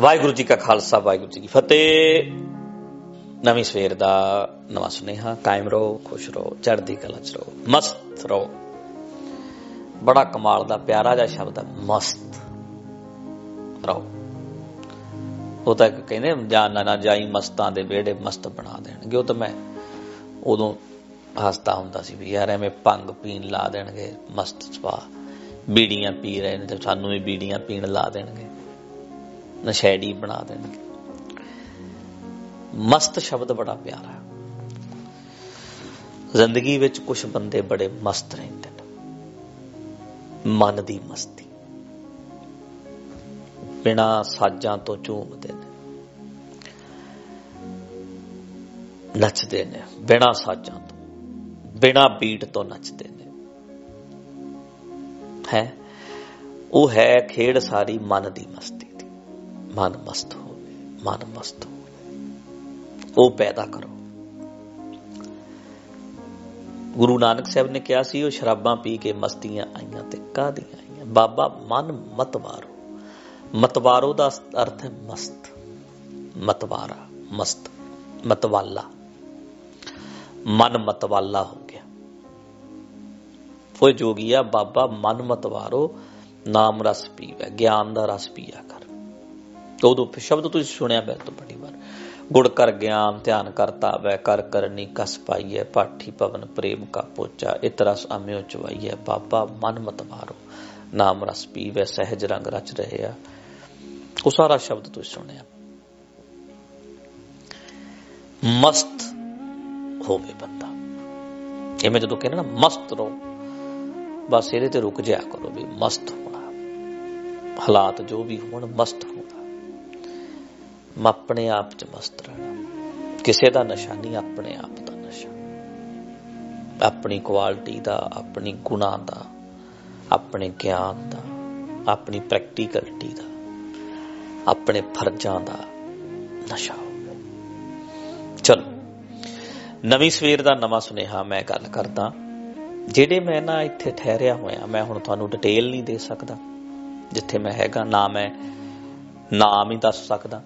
ਵਾਹਿਗੁਰੂ ਜੀ ਕਾ ਖਾਲਸਾ, ਵਾਹਿਗੁਰੂ ਜੀ ਕੀ ਫਤਿਹ। ਨਵੀਂ ਸਵੇਰ ਦਾ ਨਵਾਂ ਸੁਨੇਹਾ, ਕਾਇਮ ਰਹੋ, ਖੁਸ਼ ਰਹੋ, ਚੜ੍ਹਦੀ ਕਲਾ ਚ ਰਹੋ, ਮਸਤ ਰਹੋ। ਬੜਾ ਕਮਾਲ ਦਾ, ਪਿਆਰਾ ਜਿਹਾ ਸ਼ਬਦ ਹੈ ਮਸਤ ਰਹੋ। ਉਹ ਤਾਂ ਕਹਿੰਦੇ ਜਾਨ ਨਾ ਜਾਈ ਮਸਤਾਂ ਦੇ ਵਿਹੜੇ ਮਸਤ ਬਣਾ ਦੇਣਗੇ। ਉਹ ਤਾਂ ਮੈਂ ਉਦੋਂ ਹੱਸਦਾ ਹੁੰਦਾ ਸੀ ਵੀ ਯਾਰ ਐਵੇਂ ਭੰਗ ਪੀਣ ਲਾ ਦੇਣਗੇ, ਮਸਤ ਸਵਾ ਬੀੜੀਆਂ ਪੀ ਰਹੇ ਨੇ ਤੇ ਸਾਨੂੰ ਵੀ ਬੀੜੀਆਂ ਪੀਣ ਲਾ ਦੇਣਗੇ। ਨਸ਼ੈੜੀ ਬਣਾ ਦੇਣਗੇ। ਮਸਤ ਸ਼ਬਦ ਬੜਾ ਪਿਆਰਾ। ਹੈ ਜ਼ਿੰਦਗੀ ਵਿੱਚ ਕੁਝ ਬੰਦੇ ਬੜੇ ਮਸਤ ਰਹਿੰਦੇ ਨੇ। ਮਨ ਦੀ ਮਸਤੀ। ਬਿਨਾ ਸਾਜ਼ਾਂ ਤੋਂ ਝੂਮਦੇ ਨੇ। ਨੱਚਦੇ ਨੇ, ਬਿਨਾ ਸਾਜ਼ਾਂ ਤੋਂ। ਬਿਨਾ ਬੀਟ ਤੋਂ ਨੱਚਦੇ ਨੇ। ਹੈ? ਉਹ ਹੈ ਖੇਡ ਸਾਰੀ ਮਨ ਦੀ ਮਸਤੀ। ਦੀ ਮਨ ਮਸਤ ਹੋਵੇ ਮਨ ਮਸਤ ਹੋਵੇ ਉਹ ਪੈਦਾ ਕਰੋ। ਗੁਰੂ ਨਾਨਕ ਸਾਹਿਬ ਨੇ ਕਿਹਾ ਸੀ, ਉਹ ਸ਼ਰਾਬਾਂ ਪੀ ਕੇ ਮਸਤੀਆਂ ਆਈਆਂ ਤੇ ਕਾਦੀਆਂ ਆਈਆਂ? ਬਾਬਾ, ਮਨ ਮਤਵਾਰੋ ਮਤਵਾਰੋ ਦਾ ਅਰਥ ਹੈ ਮਸਤ। ਮਤਵਾਰਾ, ਮਸਤ, ਮਤਵਾਲਾ। ਮਨ ਮਤਵਾਲਾ ਹੋ ਗਿਆ। ਉਹ ਜੋਗੀਆ ਬਾਬਾ, ਮਨ ਮਤਵਾਰੋ, ਨਾਮ ਰਸ ਪੀਵੇ, ਗਿਆਨ ਦਾ ਰਸ ਪੀਆ ਕਰ। ਉਦੋਂ ਸ਼ਬਦ ਤੁਸੀਂ ਸੁਣਿਆ ਬੈ ਤੋਂ ਬੜੀ ਵਾਰ। ਗੁੜ ਕਰ ਗਿਆਨ, ਧਿਆਨ ਕਰਤਾ ਵੈ ਕਰ ਕਰਨੀ ਕਸ ਪਾਈਐ, ਪਾਠੀ ਪਵਨ ਪ੍ਰੇਮ ਕਾ ਪੋਚਾ ਇਤਰਸ ਅਮਿਓ ਚਵਾਈਐ ਬਾਬਾ ਮਨ ਮਤਵਾਰੋ ਨਾਮ ਰਸ ਪੀਵੇ, ਸਹਿਜ ਰੰਗ ਰਚ ਰਹੇ ਆ ਉਹ ਸਾਰਾ ਸ਼ਬਦ ਤੁਸੀਂ ਸੁਣਿਆ। ਮਸਤ ਹੋਵੇ ਬੰਦਾ। ਇਹ ਮੈਂ ਜਦੋਂ ਕਹਿੰਦਾ ਨਾ, ਮਸਤ ਰਹੋ, ਬਸ ਇਹਦੇ ਤੇ ਰੁਕ ਜਾਇਆ ਕਰੋ ਵੀ ਮਸਤ ਹੋਣਾ। ਹਾਲਾਤ ਜੋ ਵੀ ਹੋਣ, ਮਸਤ ਹੋਣਾ। ਮੈਂ ਆਪਣੇ ਆਪ 'ਚ ਮਸਤ ਰਹਿਣਾ। ਕਿਸੇ ਦਾ ਨਸ਼ਾ ਨਹੀਂ, ਆਪਣੇ ਆਪ ਦਾ ਨਸ਼ਾ। ਆਪਣੀ ਕੁਆਲਿਟੀ ਦਾ, ਆਪਣੀ ਗੁਣਾ ਦਾ, ਆਪਣੇ ਗਿਆਨ ਦਾ, ਆਪਣੀ ਪ੍ਰੈਕਟੀਕਲਿਟੀ ਦਾ, ਆਪਣੇ ਫਰਜ਼ਾਂ ਦਾ ਨਸ਼ਾ। ਹੋਵੇ ਚਲੋ, ਨਵੀਂ ਸਵੇਰ ਦਾ ਨਵਾਂ ਸੁਨੇਹਾ ਮੈਂ ਗੱਲ ਕਰਦਾ। ਜਿਹੜੇ ਮੈਂ ਨਾ ਇੱਥੇ ਠਹਿਰਿਆ ਹੋਇਆ, ਮੈਂ ਹੁਣ ਤੁਹਾਨੂੰ ਡਿਟੇਲ ਨਹੀਂ ਦੇ ਸਕਦਾ, ਜਿੱਥੇ ਮੈਂ ਹੈਗਾ, ਨਾ ਮੈਂ ਨਾਮ ਹੀ ਦੱਸ ਸਕਦਾ।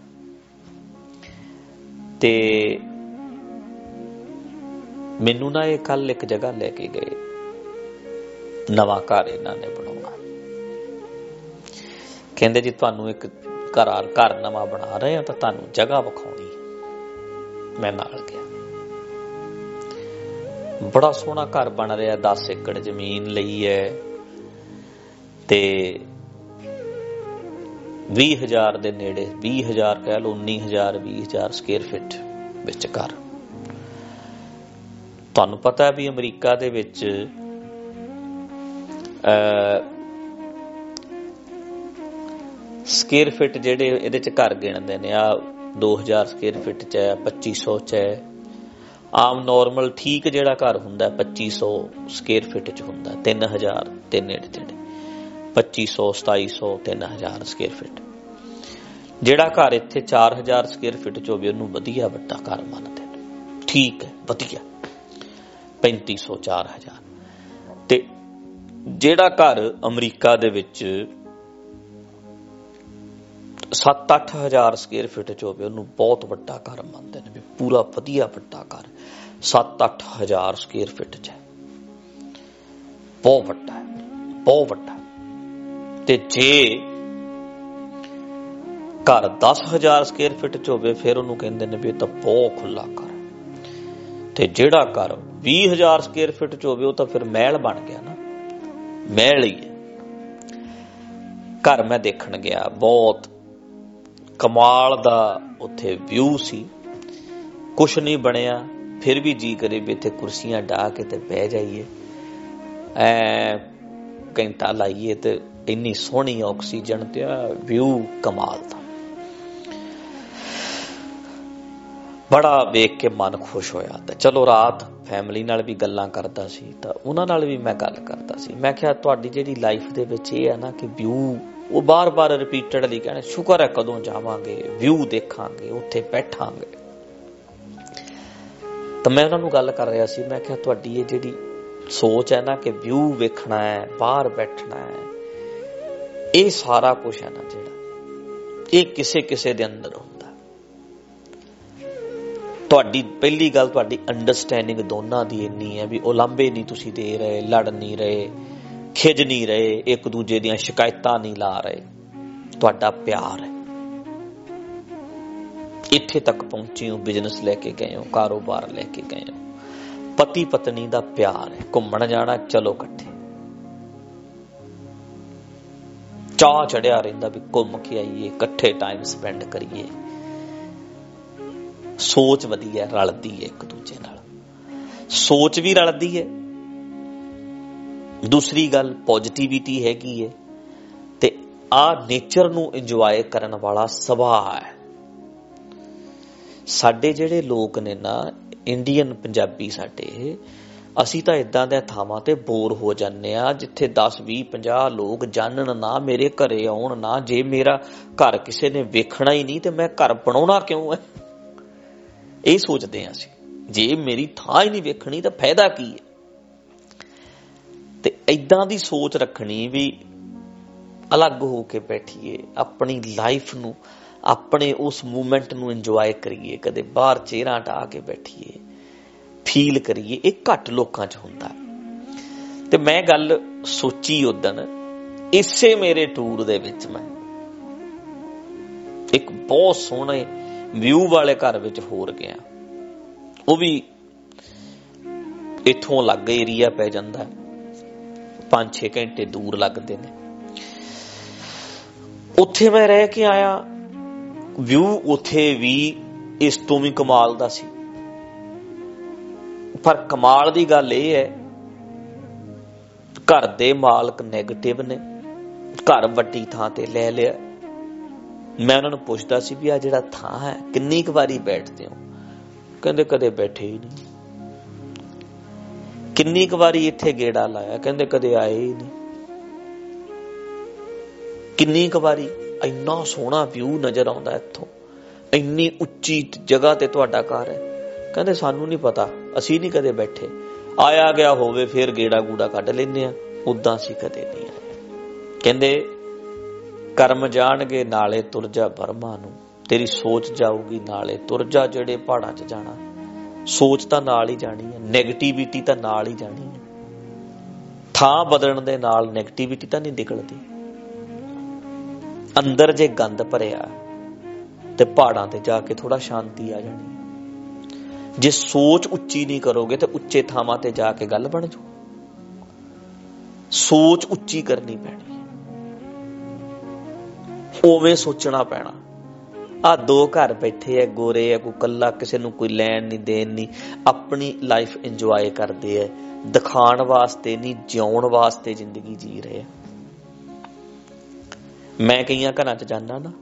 ਤੇ ਮੈਨੂੰ ਨਾ ਇਹ ਕੱਲ ਇੱਕ ਜਗ੍ਹਾ ਲੈ ਕੇ ਗਏ। ਨਵਾਂ ਘਰ ਇਹਨਾਂ ਨੇ ਬਣਾਉਣਾ। ਕਹਿੰਦੇ ਜੀ ਤੁਹਾਨੂੰ ਇੱਕ ਘਰ ਘਰ ਨਵਾਂ ਬਣਾ ਰਹੇ ਆ ਤਾਂ ਤੁਹਾਨੂੰ ਜਗ੍ਹਾ ਵਿਖਾਉਣੀ। ਮੈਂ ਨਾਲ ਗਿਆ। ਬੜਾ ਸੋਹਣਾ ਘਰ ਬਣ ਰਿਹਾ 10 ਏਕੜ ਜ਼ਮੀਨ ਲਈ ਹੈ। ਤੇ 20000 ਦੇ ਨੇੜੇ 20000 ਕਹਿ ਲਓ 19000 20000 ਸਕੁਅਰ ਫਿਟ ਵਿੱਚ ਘਰ ਤੁਹਾਨੂੰ ਪਤਾ ਹੈ ਵੀ ਅਮਰੀਕਾ ਦੇ ਵਿੱਚ ਸਕੁਅਰ ਫਿਟ ਜਿਹੜੇ ਇਹਦੇ ਚ ਘਰ ਗਿਣਦੇ ਨੇ ਆ 2000 ਸਕੁਅਰ ਫਿਟ ਚ ਹੈ 2500 ਚ ਹੈ। ਆਮ ਨਾਰਮਲ ਠੀਕ ਜਿਹੜਾ ਘਰ ਹੁੰਦਾ 2500 ਸਕੁਅਰ ਫਿਟ ਚ ਹੁੰਦਾ 3000 ਤੇ ਨੇੜੇ ਤੇੜੇ 2500 2700 3000 ਸਕੁਅਰ ਫਿਟ ਜਿਹੜਾ ਘਰ ਇੱਥੇ 4000 ਸਕੁਅਰ ਫਿਟ ਚ ਹੋਵੇ, ਉਹਨੂੰ ਵਧੀਆ ਵੱਡਾ ਘਰ ਮੰਨਦੇ ਨੇ। ਠੀਕ ਹੈ, ਵਧੀਆ। 3500 4000 ਤੇ ਜਿਹੜਾ ਘਰ ਅਮਰੀਕਾ ਦੇ ਵਿੱਚ 7-8000 ਸਕੁਅਰ ਫਿਟ ਚ ਹੋਵੇ, ਉਹਨੂੰ ਬਹੁਤ ਵੱਡਾ ਘਰ ਮੰਨਦੇ ਨੇ। ਵੀ ਪੂਰਾ ਵਧੀਆ ਵੱਡਾ ਘਰ। 7-8000 ਸਕੁਅਰ ਫਿਟ ਚ ਬਹੁਤ ਵੱਡਾ ਹੈ। ਬਹੁਤ ਵੱਡਾ ਤੇ ਜੇ ਘਰ 10000 ਸਕੁਅਰ ਫਿਟ ਚ ਹੋਵੇ, ਫਿਰ ਉਹਨੂੰ ਕਹਿੰਦੇ ਨੇ ਵੀ ਇਹ ਤਾਂ ਬਹੁਤ ਖੁੱਲਾ ਘਰ ਤੇ ਜਿਹੜਾ ਘਰ 20000 ਸਕੁਅਰ ਫਿਟ ਚ ਹੋਵੇ, ਉਹ ਤਾਂ ਫਿਰ ਮਹਿਲ ਬਣ ਗਿਆ ਨਾ। ਮਹਿਲ ਹੀ ਹੈ। ਘਰ ਮੈਂ ਦੇਖਣ ਗਿਆ, ਬਹੁਤ ਕਮਾਲ ਦਾ ਉੱਥੇ ਵਿਊ ਸੀ। ਕੁਛ ਨਹੀਂ ਬਣਿਆ, ਫਿਰ ਵੀ ਜੀ ਕਰੇ ਵੀ ਇੱਥੇ ਕੁਰਸੀਆਂ ਢਾ ਕੇ ਤੇ ਬਹਿ ਜਾਈਏ। ਐ ਘੰਟਾ ਲਾਈਏ ਤੇ ਇੰਨੀ ਸੋਹਣੀ ਆਕਸੀਜਨ ਤੇ ਵਿਊ ਕਮਾਲ ਦਾ। ਬੜਾ ਵੇਖ ਕੇ ਮਨ ਖੁਸ਼ ਹੋਇਆ ਤੇ ਚਲੋ ਰਾਤ ਫੈਮਿਲੀ ਨਾਲ ਵੀ ਗੱਲਾਂ ਕਰਦਾ ਸੀ ਤਾਂ ਉਹਨਾਂ ਨਾਲ ਵੀ ਮੈਂ ਗੱਲ ਕਰਦਾ ਸੀ। ਮੈਂ ਕਿਹਾ ਤੁਹਾਡੀ ਜਿਹੜੀ ਲਾਈਫ ਦੇ ਵਿੱਚ ਇਹ ਹੈ ਨਾ ਕਿ ਵਿਊ ਉਹ ਬਾਰ-ਬਾਰ ਰਿਪੀਟਡਲੀ ਕਹਿੰਦੇ, ਸ਼ੁਕਰ ਹੈ ਕਦੋਂ ਜਾਵਾਂਗੇ ਵਿਊ ਦੇਖਾਂਗੇ, ਉੱਥੇ ਬੈਠਾਂਗੇ। ਤਾਂ ਮੈਂ ਉਹਨਾਂ ਨੂੰ ਗੱਲ ਕਰ ਰਿਹਾ ਸੀ, ਮੈਂ ਕਿਹਾ ਤੁਹਾਡੀ ਇਹ ਜਿਹੜੀ ਸੋਚ ਹੈ ਨਾ ਕਿ ਵਿਊ ਵੇਖਣਾ ਹੈ, ਬਾਹਰ ਬੈਠਣਾ ਹੈ। ਇਹ ਸਾਰਾ ਕੁਝ ਹੈ ਨਾ ਜਿਹੜਾ। ਇਹ ਕਿਸੇ ਕਿਸੇ ਦੇ ਅੰਦਰ ਹੁੰਦਾ। ਤੁਹਾਡੀ ਪਹਿਲੀ ਗੱਲ ਤੁਹਾਡੀ ਅੰਡਰਸਟੈਂਡਿੰਗ ਦੋਨਾਂ ਦੀ ਇੰਨੀ ਹੈ ਵੀ ਉਲੰਭੇ ਨਹੀਂ ਤੁਸੀਂ ਦੇ ਰਹੇ, ਲੜ ਨਹੀਂ ਰਹੇ ਖਿਜ ਨਹੀਂ ਰਹੇ, ਇੱਕ ਦੂਜੇ ਦੀਆਂ ਸ਼ਿਕਾਇਤਾਂ ਨਹੀਂ ਲਾ ਰਹੇ। ਤੁਹਾਡਾ ਪਿਆਰ ਹੈ। ਇੱਥੇ ਤੱਕ ਪਹੁੰਚੇ ਹੋ ਬਿਜ਼ਨਸ ਲੈ ਕੇ ਗਏ ਹੋ, ਕਾਰੋਬਾਰ ਲੈ ਕੇ ਗਏ ਹੋ। ਪਤੀ ਪਤਨੀ ਦਾ ਪਿਆਰ ਹੈ। ਘੁੰਮਣ ਜਾਣਾ, ਚਲੋ ਇਕੱਠੇ। ਚਾਹ ਚੜਿਆ ਰਹਿੰਦਾ ਵੀ ਘੁੰਮ ਕੇ ਆਈਏ, ਇਕੱਠੇ ਟਾਈਮ ਸਪੈਂਡ ਕਰੀਏ। ਸੋਚ ਵਧੀਆ ਰਲਦੀ ਹੈ ਇੱਕ ਦੂਜੇ ਨਾਲ। ਸੋਚ ਵੀ ਰਲਦੀ ਹੈ। ਦੂਸਰੀ ਗੱਲ ਪੋਜ਼ਿਟਿਵਿਟੀ ਹੈਗੀ ਹੈ। ਤੇ ਆ ਨੇਚਰ ਨੂੰ ਇੰਜੋਏ ਕਰਨ ਵਾਲਾ ਸੁਭਾਅ ਹੈ। ਸਾਡੇ ਜਿਹੜੇ ਲੋਕ ਨੇ ਨਾ ਇੰਡੀਅਨ ਪੰਜਾਬੀ ਸਾਡੇ। ਅਸੀਂ ਤਾਂ ਇਦਾਂ ਦੇ ਥਾਵਾਂ ਤੇ ਬੋਰ ਹੋ ਜਾਂਦੇ ਆ, ਜਿੱਥੇ 10 20 50 ਲੋਕ ਜਾਣਨ ਨਾ ਮੇਰੇ ਘਰੇ ਆਉਣ, ਨਾ ਜੇ ਮੇਰਾ ਘਰ ਕਿਸੇ ਨੇ ਵੇਖਣਾ ਹੀ ਨਹੀਂ ਤੇ ਮੈਂ ਘਰ ਬਣਾਉਣਾ ਕਿਉਂ ਹੈ ਇਹ ਸੋਚਦੇ ਆ ਅਸੀਂ। ਜੇ ਮੇਰੀ ਥਾਂ ਹੀ ਨਹੀਂ ਵੇਖਣੀ ਤਾਂ ਫਾਇਦਾ ਕੀ ਹੈ ਤੇ ਇਦਾਂ ਦੀ ਸੋਚ ਰੱਖਣੀ ਵੀ ਅਲੱਗ ਹੋ ਕੇ ਬੈਠੀਏ, ਆਪਣੀ ਲਾਈਫ ਨੂੰ ਆਪਣੇ ਉਸ ਮੂਮੈਂਟ ਨੂੰ ਇੰਜੋਏ ਕਰੀਏ, ਕਦੇ ਬਾਹਰ ਚਿਹਰਾ ਢਾ ਕੇ ਬੈਠੀਏ ਫੀਲ ਕਰੀਏ, ਇਹ ਘੱਟ ਲੋਕਾਂ 'ਚ ਹੁੰਦਾ। ਤੇ ਮੈਂ ਗੱਲ ਸੋਚੀ ਉਦੋਂ ਇਸੇ ਮੇਰੇ ਟੂਰ ਦੇ ਵਿੱਚ ਮੈਂ, ਇੱਕ ਬਹੁਤ ਸੋਹਣੇ ਵਿਊ ਵਾਲੇ ਘਰ ਵਿੱਚ ਹੋਰ ਗਿਆ। ਉਹ ਵੀ ਇੱਥੋਂ ਲੱਗ ਏਰੀਆ ਪੈ ਜਾਂਦਾ 5-6 ਘੰਟੇ ਦੂਰ ਲੱਗਦੇ ਨੇ। ਉੱਥੇ ਮੈਂ ਰਹਿ ਕੇ ਆਇਆ। ਵਿਊ ਉੱਥੇ ਵੀ ਇਸ ਤੋਂ ਵੀ ਕਮਾਲ ਦਾ ਸੀ। ਪਰ ਕਮਾਲ ਦੀ ਗੱਲ ਇਹ ਹੈ, ਘਰ ਦੇ ਮਾਲਕ 네ਗੇਟਿਵ ਨੇ, ਘਰ ਵੱਡੀ ਥਾਂ ਤੇ ਲੈ ਲਿਆ। ਮੈਂ ਉਹਨਾਂ ਨੂੰ ਪੁੱਛਦਾ ਸੀ ਵੀ ਆ ਜਿਹੜਾ ਥਾਂ ਹੈ, ਕਿੰਨੀ ਕੁ ਵਾਰੀ ਬੈਠਦੇ ਹੋ? ਕਹਿੰਦੇ ਕਦੇ ਬੈਠੇ ਹੀ ਨਹੀਂ। ਕਿੰਨੀ ਕੁ ਵਾਰੀ ਇੱਥੇ ਗੇੜਾ ਲਾਇਆ? ਕਹਿੰਦੇ ਕਦੇ ਆਏ ਹੀ ਨਹੀਂ। ਕਿੰਨੀ ਕੁ ਵਾਰੀ ਇੰਨਾ ਸੋਹਣਾ ਵਿਊ ਨਜ਼ਰ ਆਉਂਦਾ ਇੱਥੋਂ। ਇੰਨੀ ਉੱਚੀ ਜਗ੍ਹਾ ਤੇ ਤੁਹਾਡਾ ਘਰ ਹੈ। ਕਹਿੰਦੇ ਸਾਨੂੰ ਨਹੀਂ ਪਤਾ, ਅਸੀਂ ਨਹੀਂ ਕਦੇ ਬੈਠੇ। ਆਇਆ ਗਿਆ ਹੋਵੇ ਫਿਰ ਗੇੜਾ ਗੂੜਾ ਕੱਢ ਲੈਨੇ ਆ ਉਦਾਂ ਸੀ ਕਦੇ ਨਹੀਂ ਆਏ। ਕਹਿੰਦੇ, ਕਰਮ ਜਾਣਗੇ, ਨਾਲੇ ਤੁਰ ਜਾ ਬਰਮਾ ਨੂੰ। ਤੇਰੀ ਸੋਚ ਜਾਊਗੀ, ਨਾਲੇ ਤੁਰ ਜਾ ਜਿਹੜੇ ਪਹਾੜਾਂ 'ਚ ਜਾਣਾ। ਸੋਚ ਤਾਂ ਨਾਲ ਹੀ ਜਾਣੀ ਹੈ 네ਗੇਟਿਵਿਟੀ ਤਾਂ ਨਾਲ ਹੀ ਜਾਣੀ ਹੈ। ਥਾਂ ਬਦਲਣ ਦੇ ਨਾਲ 네ਗੇਟਿਵਿਟੀ ਤਾਂ ਨਹੀਂ ਨਿਕਲਦੀ। ਅੰਦਰ ਜੇ ਗੰਦ ਭਰਿਆ ਤੇ ਪਹਾੜਾਂ ਤੇ ਜਾ ਕੇ ਥੋੜਾ ਸ਼ਾਂਤੀ ਆ ਜਾਣੀ। ਜੇ ਸੋਚ ਉੱਚੀ ਨਹੀਂ ਕਰੋਗੇ ਤੇ ਉੱਚੇ ਥਾਵਾਂ ਤੇ ਜਾ ਕੇ ਗੱਲ ਬਣ ਜੂ ਸੋਚ ਉੱਚੀ ਕਰਨੀ ਪੈਣੀ। ਉਵੇਂ ਸੋਚਣਾ ਪੈਣਾ। ਆ ਦੋ ਘਰ ਬੈਠੇ ਐ ਗੋਰੇ ਐ ਕੋਈ ਕੱਲਾ ਕਿਸੇ ਨੂੰ ਕੋਈ ਲੈਣ ਨਹੀਂ, ਦੇਣ ਨਹੀਂ। ਆਪਣੀ ਲਾਈਫ ਇੰਜੋਏ ਕਰਦੇ ਐ ਦਿਖਾਣ ਵਾਸਤੇ ਨਹੀਂ, ਜਿਉਣ ਵਾਸਤੇ ਜ਼ਿੰਦਗੀ ਜੀ ਰਹੇ ਐ ਮੈਂ ਕਈਆਂ ਘਰਾਂ 'ਚ ਜਾਂਦਾ ਨਾ,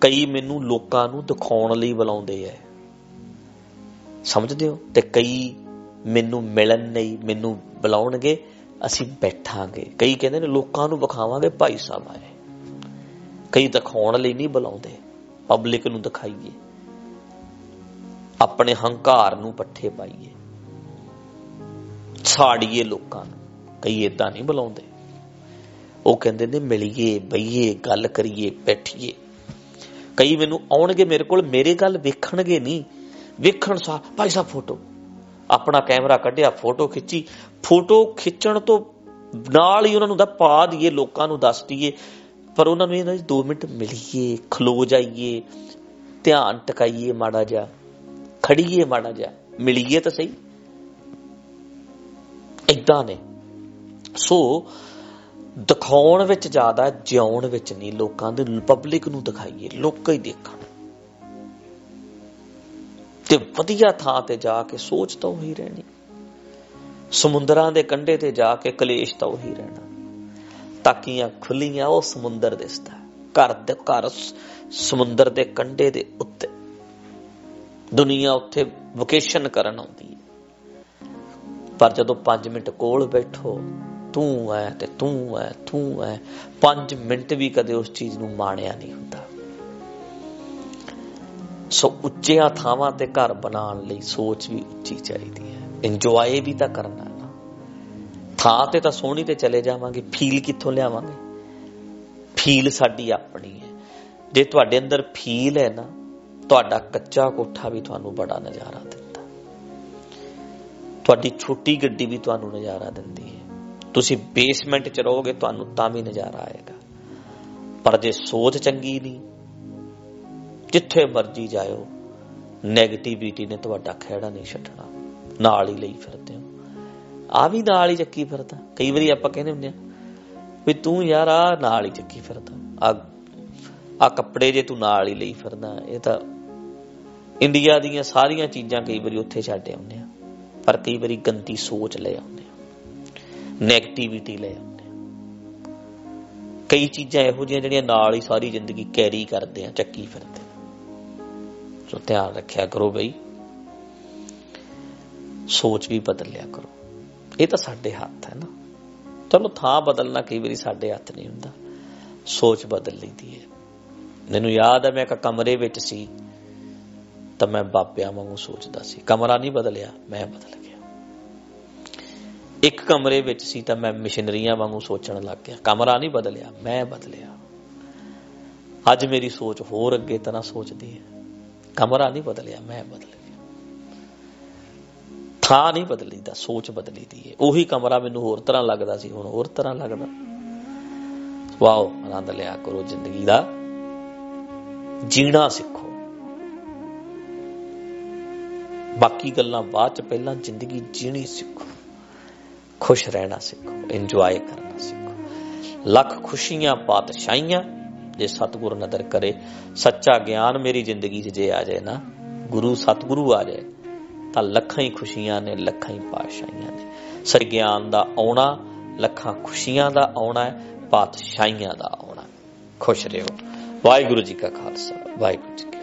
ਕਈ ਮੈਨੂੰ ਲੋਕਾਂ ਨੂੰ ਦਿਖਾਉਣ ਲਈ ਬੁਲਾਉਂਦੇ ਐ। ਸਮਝਦੇ ਹੋ? ਤੇ ਕਈ ਮੈਨੂੰ ਮਿਲਣ ਲਈ ਮੈਨੂੰ ਬੁਲਾਉਣਗੇ, ਅਸੀਂ ਬੈਠਾਂਗੇ। ਕਈ ਕਹਿੰਦੇ ਨੇ ਲੋਕਾਂ ਨੂੰ ਵਿਖਾਵਾਂਗੇ, ਭਾਈ ਸਾਹਿਬ ਆਏ। ਕਈ ਦਿਖਾਉਣ ਲਈ ਨਹੀਂ ਬੁਲਾਉਂਦੇ ਪਬਲਿਕ ਨੂੰ ਦਿਖਾਈਏ। ਆਪਣੇ ਹੰਕਾਰ ਨੂੰ ਪੱਠੇ ਪਾਈਏ। ਛਾੜੀਏ ਲੋਕਾਂ ਨੂੰ, ਕਈ ਇਦਾਂ ਨਹੀਂ ਬੁਲਾਉਂਦੇ। ਉਹ ਕਹਿੰਦੇ ਨੇ, ਮਿਲੀਏ, ਬਈਏ, ਗੱਲ ਕਰੀਏ, ਬੈਠੀਏ। ਕਈ ਮੈਨੂੰ ਆਉਣਗੇ ਮੇਰੇ ਕੋਲ, ਮੇਰੇ ਗੱਲ ਵੇਖਣਗੇ ਨਹੀਂ। ਵੇਖਣ ਸਾ, ਭਾਈ ਸਾਹਿਬ ਫੋਟੋ। ਆਪਣਾ ਕੈਮਰਾ ਕੱਢਿਆ, ਫੋਟੋ ਖਿੱਚੀ। ਫੋਟੋ ਖਿੱਚਣ ਤੋਂ ਨਾਲ ਹੀ ਉਹਨਾਂ ਨੂੰ ਦਾ ਪਾ ਦਈਏ, ਲੋਕਾਂ ਨੂੰ ਦੱਸ ਦਈਏ। ਪਰ ਉਹਨਾਂ ਨੂੰ ਇਹਨਾਂ 2 ਮਿੰਟ ਮਿਲੀਏ, ਖਲੋ ਜਾਈਏ, ਧਿਆਨ ਟਿਕਾਈਏ ਮਾੜਾ ਜਾ ਖੜੀਏ ਮਾੜਾ ਜਾ ਮਿਲੀਏ ਤਾਂ ਸਹੀ। ਇਦਾਂ ਨੇ। ਸੋ ਦਿਖਾਉਣ ਵਿੱਚ ਜ਼ਿਆਦਾ, ਜਿਉਣ ਵਿੱਚ ਨਹੀਂ। ਲੋਕਾਂ ਦੇ ਪਬਲਿਕ ਨੂੰ ਦਿਖਾਈਏ। ਲੋਕਾਂ ਹੀ ਦੇਖਣ। ਤੇ ਵਧੀਆ ਥਾਂ ਤੇ ਜਾ ਕੇ ਸੋਚ ਤਾਂ ਉਹੀ ਰਹਿਣੀ। ਸਮੁੰਦਰਾਂ ਦੇ ਕੰਢੇ ਤੇ ਜਾ ਕੇ ਕਲੇਸ਼ ਤਾਂ ਉਹੀ ਰਹਿਣਾ। ਤਾਕੀਆਂ ਖੁੱਲੀਆਂ, ਉਹ ਸਮੁੰਦਰ ਦਿਸਦਾ ਘਰ ਦੇ ਘਰ ਸਮੁੰਦਰ ਦੇ ਕੰਢੇ ਦੇ ਉੱਤੇ। ਦੁਨੀਆ ਉੱਥੇ ਵਕੇਸ਼ਨ ਕਰਨ ਆਉਂਦੀ ਹੈ। ਪਰ ਜਦੋਂ 5 ਮਿੰਟ ਕੋਲ ਬੈਠੋ ਤੂੰ ਐ ਤੇ ਤੂੰ ਐ ਤੂੰ ਐ। 5 ਮਿੰਟ ਵੀ ਕਦੇ ਉਸ ਚੀਜ਼ ਨੂੰ ਮਾਣਿਆ ਨਹੀਂ ਹੁੰਦਾ। ਸੋ ਉੱਚੀਆਂ ਥਾਵਾਂ ਤੇ ਘਰ ਬਣਾਉਣ ਲਈ ਸੋਚ ਵੀ ਉੱਚੀ ਚਾਹੀਦੀ ਹੈ। ਇੰਜੋਏ ਵੀ ਤਾਂ ਕਰਨਾ ਨਾ। ਥਾਂ ਤੇ ਤਾਂ ਸੋਹਣੀ ਤੇ ਚਲੇ ਜਾਵਾਂਗੇ, ਫੀਲ ਕਿੱਥੋਂ ਲਿਆਵਾਂਗੇ? ਫੀਲ ਸਾਡੀ ਆਪਣੀ ਹੈ। ਜੇ ਤੁਹਾਡੇ ਅੰਦਰ ਫੀਲ ਹੈ ਨਾ, ਤੁਹਾਡਾ ਕੱਚਾ ਕੋਠਾ ਵੀ ਤੁਹਾਨੂੰ ਬੜਾ ਨਜ਼ਾਰਾ ਦਿੰਦਾ। ਤੁਹਾਡੀ ਛੋਟੀ ਗੱਡੀ ਵੀ ਤੁਹਾਨੂੰ ਨਜ਼ਾਰਾ ਦਿੰਦੀ ਹੈ। ਤੁਸੀਂ ਬੇਸਮੈਂਟ 'ਚ ਰਹੋਗੇ, ਤੁਹਾਨੂੰ ਤਾਂ ਵੀ ਨਜ਼ਾਰਾ ਆਏਗਾ। ਪਰ ਜੇ ਸੋਚ ਚੰਗੀ ਨਹੀਂ, ਜਿੱਥੇ ਮਰਜ਼ੀ ਜਾਇਓ 네ਗੇਟਿਵਿਟੀ ਨੇ ਤੁਹਾਡਾ ਖਿਹੜਾ ਨਹੀਂ ਛੱਡਣਾ। ਨਾਲ ਹੀ ਲਈ ਫਿਰਦੇ ਹੋ। ਆ ਵੀ ਨਾਲ ਹੀ ਚੱਕੀ ਫਿਰਦਾ। ਕਈ ਵਾਰੀ ਆਪਾਂ ਕਹਿੰਦੇ ਹੁੰਦੇ ਆ ਵੀ ਤੂੰ ਯਾਰ ਆ ਨਾਲ ਹੀ ਚੱਕੀ ਫਿਰਦਾ। ਆ ਆ ਕੱਪੜੇ ਜੇ ਤੂੰ ਨਾਲ ਹੀ ਲਈ ਫਿਰਦਾ, ਇਹ ਤਾਂ ਇੰਡੀਆ ਦੀਆਂ ਸਾਰੀਆਂ ਚੀਜ਼ਾਂ ਕਈ ਵਾਰੀ ਉੱਥੇ ਛੱਡ ਆਉਂਦੇ ਆ। ਪਰ ਕਈ ਵਾਰੀ ਗੰਦੀ ਸੋਚ ਲੈ ਆਉਂਦੇ ਆ। 네ਗੇਟਿਵਿਟੀ ਲੈ ਆਉਂਦੇ ਆ। ਕਈ ਚੀਜ਼ਾਂ ਇਹੋ ਜਿਹੀਆਂ ਜਿਹੜੀਆਂ ਨਾਲ ਹੀ ਸਾਰੀ ਜ਼ਿੰਦਗੀ ਕੈਰੀ ਕਰਦੇ ਆ, ਚੱਕੀ ਫਿਰਦੇ ਸੋ ਧਿਆਨ ਰੱਖਿਆ ਕਰੋ ਬਈ। ਸੋਚ ਵੀ ਬਦਲ ਲਿਆ ਕਰੋ। ਇਹ ਤਾਂ ਸਾਡੇ ਹੱਥ ਹੈ ਨਾ। ਚਲੋ ਥਾਂ ਬਦਲਣਾ ਕਈ ਵਾਰੀ ਸਾਡੇ ਹੱਥ ਨਹੀਂ ਹੁੰਦਾ। ਸੋਚ ਬਦਲ ਲਈਦੀ ਹੈ। ਮੈਨੂੰ ਯਾਦ ਹੈ ਮੈਂ ਇੱਕ ਕਮਰੇ ਵਿੱਚ ਸੀ, ਤਾਂ ਮੈਂ ਬਾਪਿਆਂ ਵਾਂਗੂ ਸੋਚਦਾ ਸੀ। ਕਮਰਾ ਨਹੀਂ ਬਦਲਿਆ, ਮੈਂ ਬਦਲ ਗਿਆ। ਇੱਕ ਕਮਰੇ ਵਿੱਚ ਸੀ ਤਾਂ ਮੈਂ ਮਿਸ਼ਨਰੀਆਂ ਵਾਂਗੂ ਸੋਚਣ ਲੱਗ ਗਿਆ। ਕਮਰਾ ਨਹੀਂ ਬਦਲਿਆ, ਮੈਂ ਬਦਲਿਆ। ਅੱਜ ਮੇਰੀ ਸੋਚ ਹੋਰ ਅੱਗੇ ਤਰ੍ਹਾਂ ਸੋਚਦੀ ਹੈ। ਕਮਰਾ ਨਹੀਂ ਬਦਲਿਆ, ਮੈਂ ਬਦਲ ਗਿਆ ਥਾਂ ਨਹੀਂ ਬਦਲੀਦਾ, ਸੋਚ ਬਦਲੀਦੀ ਹੈ। ਉਹੀ ਕਮਰਾ ਮੈਨੂੰ ਹੋਰ ਤਰ੍ਹਾਂ ਲੱਗਦਾ ਸੀ, ਹੁਣ ਹੋਰ ਤਰ੍ਹਾਂ ਲੱਗਦਾ। ਵਾਓ, ਆਨੰਦ ਲਿਆ ਕਰੋ ਜ਼ਿੰਦਗੀ ਦਾ। ਜੀਣਾ ਸਿੱਖੋ। ਬਾਕੀ ਗੱਲਾਂ ਬਾਅਦ ਚ ਪਹਿਲਾਂ ਜ਼ਿੰਦਗੀ ਜੀਣੀ ਸਿੱਖੋ। ਖੁਸ਼ ਰਹਿਣਾ ਸਿੱਖੋ ਇੰਜੋਏ ਕਰਨਾ ਸਿੱਖੋ। ਲੱਖ ਖੁਸ਼ੀਆਂ, ਪਾਤਸ਼ਾਹੀਆਂ ਜੇ ਸਤਿਗੁਰ ਨਦਰ ਕਰੇ, ਸੱਚਾ ਗਿਆਨ ਮੇਰੀ ਜ਼ਿੰਦਗੀ 'ਚ ਜੇ ਆ ਜਾਏ ਨਾ, ਗੁਰੂ ਸਤਿਗੁਰੂ ਆ ਜਾਏ, ਤਾਂ ਲੱਖਾਂ ਹੀ ਖੁਸ਼ੀਆਂ ਨੇ, ਲੱਖਾਂ ਹੀ ਪਾਤਸ਼ਾਹੀਆਂ ਨੇ। ਸਰ ਗਿਆਨ ਦਾ ਆਉਣਾ, ਲੱਖਾਂ ਖੁਸ਼ੀਆਂ ਦਾ ਆਉਣਾ ਹੈ, ਪਾਤਸ਼ਾਹੀਆਂ ਦਾ ਆਉਣਾ ਖੁਸ਼ ਰਹੋ। ਵਾਹਿਗੁਰੂ ਜੀ ਕਾ ਖਾਲਸਾ, ਵਾਹਿਗੁਰੂ ਜੀ